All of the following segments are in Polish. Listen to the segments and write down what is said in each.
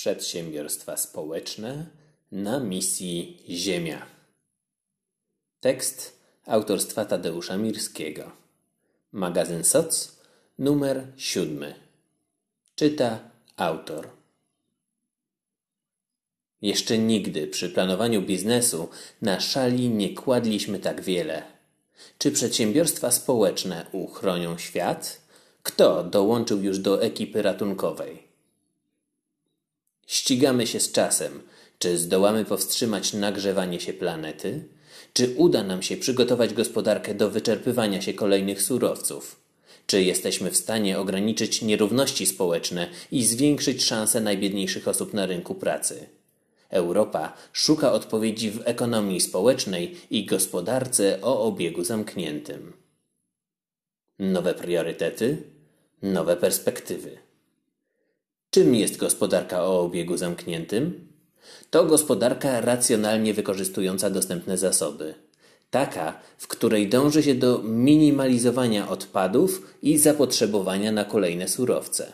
Przedsiębiorstwa społeczne na misji Ziemia. Tekst autorstwa Tadeusza Mirskiego. Magazyn SOC, numer siódmy. Czyta autor. Jeszcze nigdy przy planowaniu biznesu na szali nie kładliśmy tak wiele. Czy przedsiębiorstwa społeczne uchronią świat? Kto dołączył już do ekipy ratunkowej? Ścigamy się z czasem. Czy zdołamy powstrzymać nagrzewanie się planety? Czy uda nam się przygotować gospodarkę do wyczerpywania się kolejnych surowców? Czy jesteśmy w stanie ograniczyć nierówności społeczne i zwiększyć szanse najbiedniejszych osób na rynku pracy? Europa szuka odpowiedzi w ekonomii społecznej i gospodarce o obiegu zamkniętym. Nowe priorytety, nowe perspektywy. Czym jest gospodarka o obiegu zamkniętym? To gospodarka racjonalnie wykorzystująca dostępne zasoby. Taka, w której dąży się do minimalizowania odpadów i zapotrzebowania na kolejne surowce.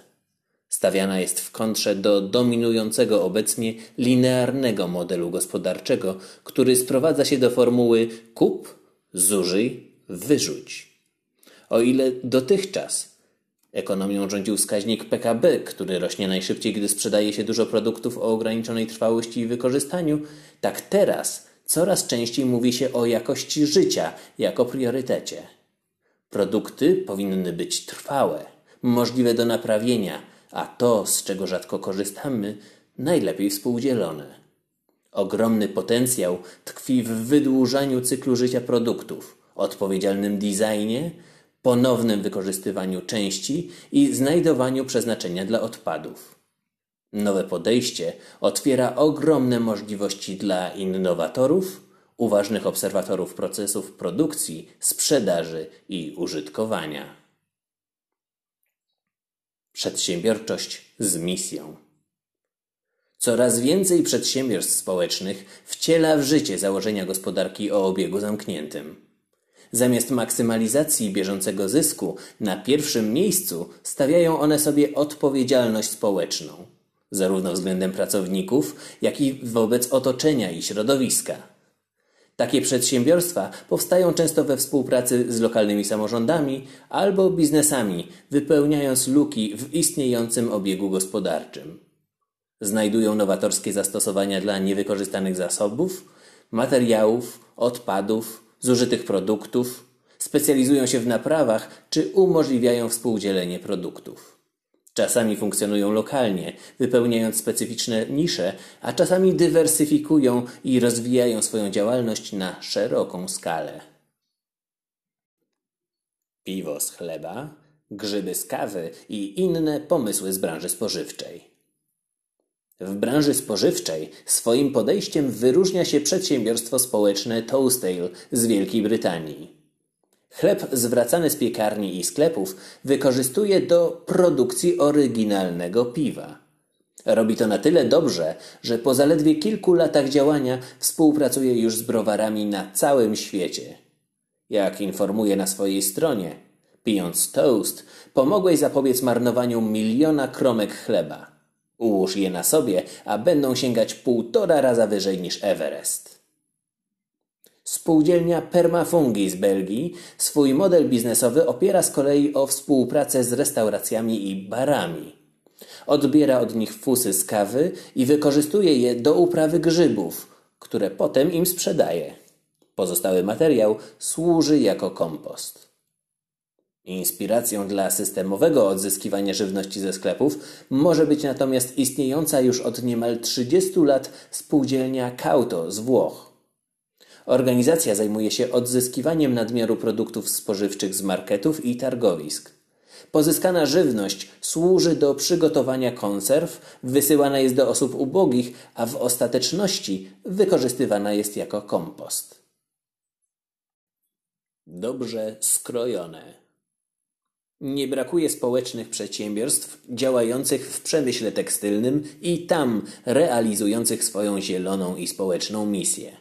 Stawiana jest w kontrze do dominującego obecnie linearnego modelu gospodarczego, który sprowadza się do formuły kup, zużyj, wyrzuć. O ile dotychczas Ekonomią rządził wskaźnik PKB, który rośnie najszybciej, gdy sprzedaje się dużo produktów o ograniczonej trwałości i wykorzystaniu. Tak teraz coraz częściej mówi się o jakości życia jako priorytecie. Produkty powinny być trwałe, możliwe do naprawienia, a to, z czego rzadko korzystamy, najlepiej współdzielone. Ogromny potencjał tkwi w wydłużaniu cyklu życia produktów, odpowiedzialnym designie, ponownym wykorzystywaniu części i znajdowaniu przeznaczenia dla odpadów. Nowe podejście otwiera ogromne możliwości dla innowatorów, uważnych obserwatorów procesów produkcji, sprzedaży i użytkowania. Przedsiębiorczość z misją. Coraz więcej przedsiębiorstw społecznych wciela w życie założenia gospodarki o obiegu zamkniętym. Zamiast maksymalizacji bieżącego zysku, na pierwszym miejscu stawiają one sobie odpowiedzialność społeczną, zarówno względem pracowników, jak i wobec otoczenia i środowiska. Takie przedsiębiorstwa powstają często we współpracy z lokalnymi samorządami albo biznesami, wypełniając luki w istniejącym obiegu gospodarczym. Znajdują nowatorskie zastosowania dla niewykorzystanych zasobów, materiałów, odpadów, zużytych produktów, specjalizują się w naprawach czy umożliwiają współdzielenie produktów. Czasami funkcjonują lokalnie, wypełniając specyficzne nisze, a czasami dywersyfikują i rozwijają swoją działalność na szeroką skalę. Piwo z chleba, grzyby z kawy i inne pomysły z branży spożywczej. W branży spożywczej swoim podejściem wyróżnia się przedsiębiorstwo społeczne Toastale z Wielkiej Brytanii. Chleb zwracany z piekarni i sklepów wykorzystuje do produkcji oryginalnego piwa. Robi to na tyle dobrze, że po zaledwie kilku latach działania współpracuje już z browarami na całym świecie. Jak informuje na swojej stronie, pijąc toast, pomogłeś zapobiec marnowaniu miliona kromek chleba. Ułóż je na sobie, a będą sięgać półtora raza wyżej niż Everest. Spółdzielnia Permafungi z Belgii swój model biznesowy opiera z kolei o współpracę z restauracjami i barami. Odbiera od nich fusy z kawy i wykorzystuje je do uprawy grzybów, które potem im sprzedaje. Pozostały materiał służy jako kompost. Inspiracją dla systemowego odzyskiwania żywności ze sklepów może być natomiast istniejąca już od niemal 30 lat spółdzielnia Kauto z Włoch. Organizacja zajmuje się odzyskiwaniem nadmiaru produktów spożywczych z marketów i targowisk. Pozyskana żywność służy do przygotowania konserw, wysyłana jest do osób ubogich, a w ostateczności wykorzystywana jest jako kompost. Dobrze skrojone. Nie brakuje społecznych przedsiębiorstw działających w przemyśle tekstylnym i tam realizujących swoją zieloną i społeczną misję.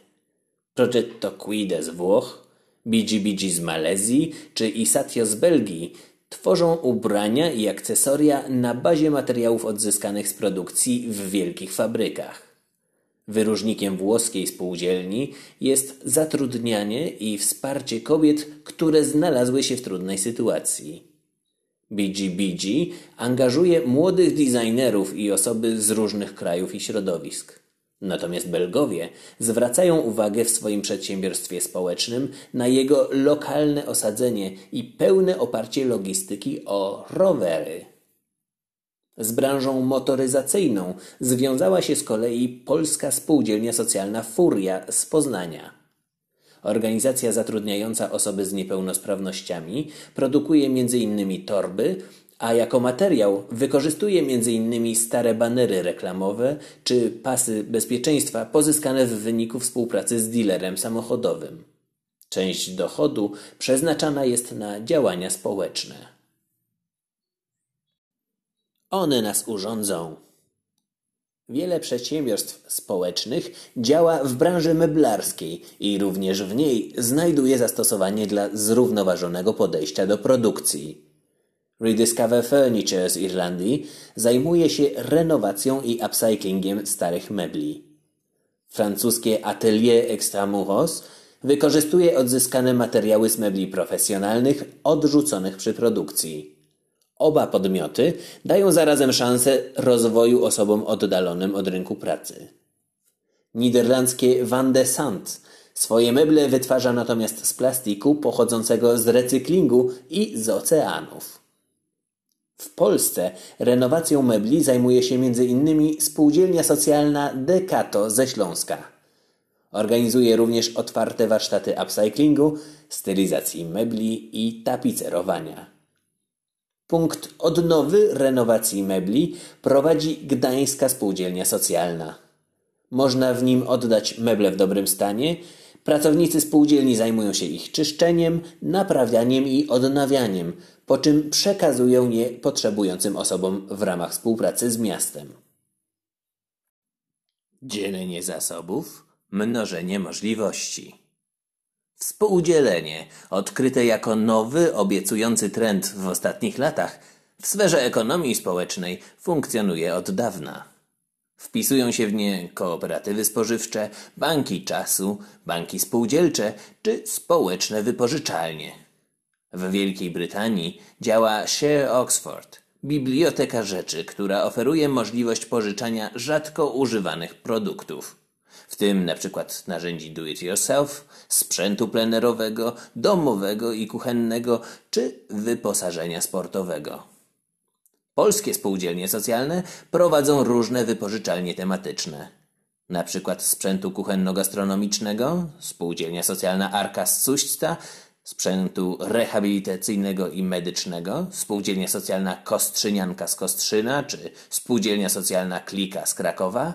Progetto Quide z Włoch, BGBG z Malezji czy Isatio z Belgii tworzą ubrania i akcesoria na bazie materiałów odzyskanych z produkcji w wielkich fabrykach. Wyróżnikiem włoskiej spółdzielni jest zatrudnianie i wsparcie kobiet, które znalazły się w trudnej sytuacji. BGBG angażuje młodych designerów i osoby z różnych krajów i środowisk. Natomiast Belgowie zwracają uwagę w swoim przedsiębiorstwie społecznym na jego lokalne osadzenie i pełne oparcie logistyki o rowery. Z branżą motoryzacyjną związała się z kolei Polska Spółdzielnia Socjalna Furia z Poznania. Organizacja zatrudniająca osoby z niepełnosprawnościami produkuje m.in. torby, a jako materiał wykorzystuje m.in. stare banery reklamowe czy pasy bezpieczeństwa pozyskane w wyniku współpracy z dealerem samochodowym. Część dochodu przeznaczana jest na działania społeczne. One nas urządzą. Wiele przedsiębiorstw społecznych działa w branży meblarskiej i również w niej znajduje zastosowanie dla zrównoważonego podejścia do produkcji. Rediscover Furniture z Irlandii zajmuje się renowacją i upcyclingiem starych mebli. Francuskie Atelier Extramuros wykorzystuje odzyskane materiały z mebli profesjonalnych odrzuconych przy produkcji. Oba podmioty dają zarazem szansę rozwoju osobom oddalonym od rynku pracy. Niderlandzkie Van de Sant swoje meble wytwarza natomiast z plastiku pochodzącego z recyklingu i z oceanów. W Polsce renowacją mebli zajmuje się m.in. spółdzielnia socjalna Dekato ze Śląska. Organizuje również otwarte warsztaty upcyclingu, stylizacji mebli i tapicerowania. Punkt odnowy renowacji mebli prowadzi Gdańska Spółdzielnia Socjalna. Można w nim oddać meble w dobrym stanie. Pracownicy spółdzielni zajmują się ich czyszczeniem, naprawianiem i odnawianiem, po czym przekazują je potrzebującym osobom w ramach współpracy z miastem. Dzielenie zasobów, mnożenie możliwości. Współdzielenie, odkryte jako nowy, obiecujący trend w ostatnich latach, w sferze ekonomii społecznej funkcjonuje od dawna. Wpisują się w nie kooperatywy spożywcze, banki czasu, banki spółdzielcze czy społeczne wypożyczalnie. W Wielkiej Brytanii działa Share Oxford, biblioteka rzeczy, która oferuje możliwość pożyczania rzadko używanych produktów w tym na przykład narzędzi do it yourself, sprzętu plenerowego, domowego i kuchennego czy wyposażenia sportowego. Polskie spółdzielnie socjalne prowadzą różne wypożyczalnie tematyczne. Na przykład sprzętu kuchenno-gastronomicznego, spółdzielnia socjalna Arka z sprzętu rehabilitacyjnego i medycznego, spółdzielnia socjalna Kostrzynianka z Kostrzyna czy spółdzielnia socjalna Klika z Krakowa,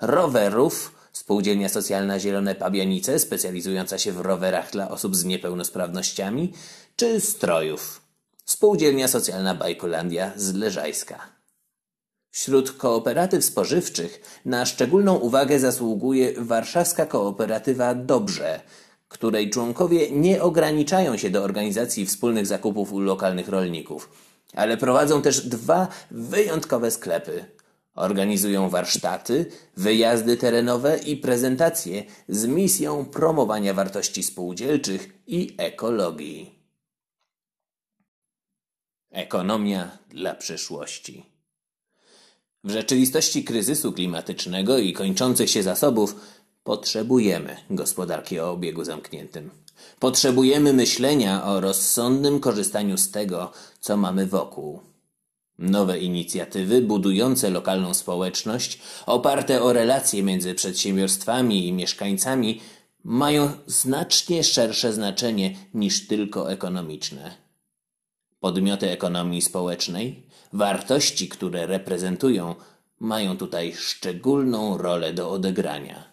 rowerów, Spółdzielnia Socjalna Zielone Pabianice, specjalizująca się w rowerach dla osób z niepełnosprawnościami, czy strojów. Spółdzielnia Socjalna Bajkolandia z Leżajska. Wśród kooperatyw spożywczych na szczególną uwagę zasługuje warszawska kooperatywa Dobrze, której członkowie nie ograniczają się do organizacji wspólnych zakupów u lokalnych rolników, ale prowadzą też dwa wyjątkowe sklepy Organizują warsztaty, wyjazdy terenowe i prezentacje z misją promowania wartości spółdzielczych i ekologii. Ekonomia dla przyszłości. W rzeczywistości kryzysu klimatycznego i kończących się zasobów potrzebujemy gospodarki o obiegu zamkniętym. Potrzebujemy myślenia o rozsądnym korzystaniu z tego, co mamy wokół. Nowe inicjatywy budujące lokalną społeczność, oparte o relacje między przedsiębiorstwami i mieszkańcami, mają znacznie szersze znaczenie niż tylko ekonomiczne. Podmioty ekonomii społecznej, wartości, które reprezentują, mają tutaj szczególną rolę do odegrania.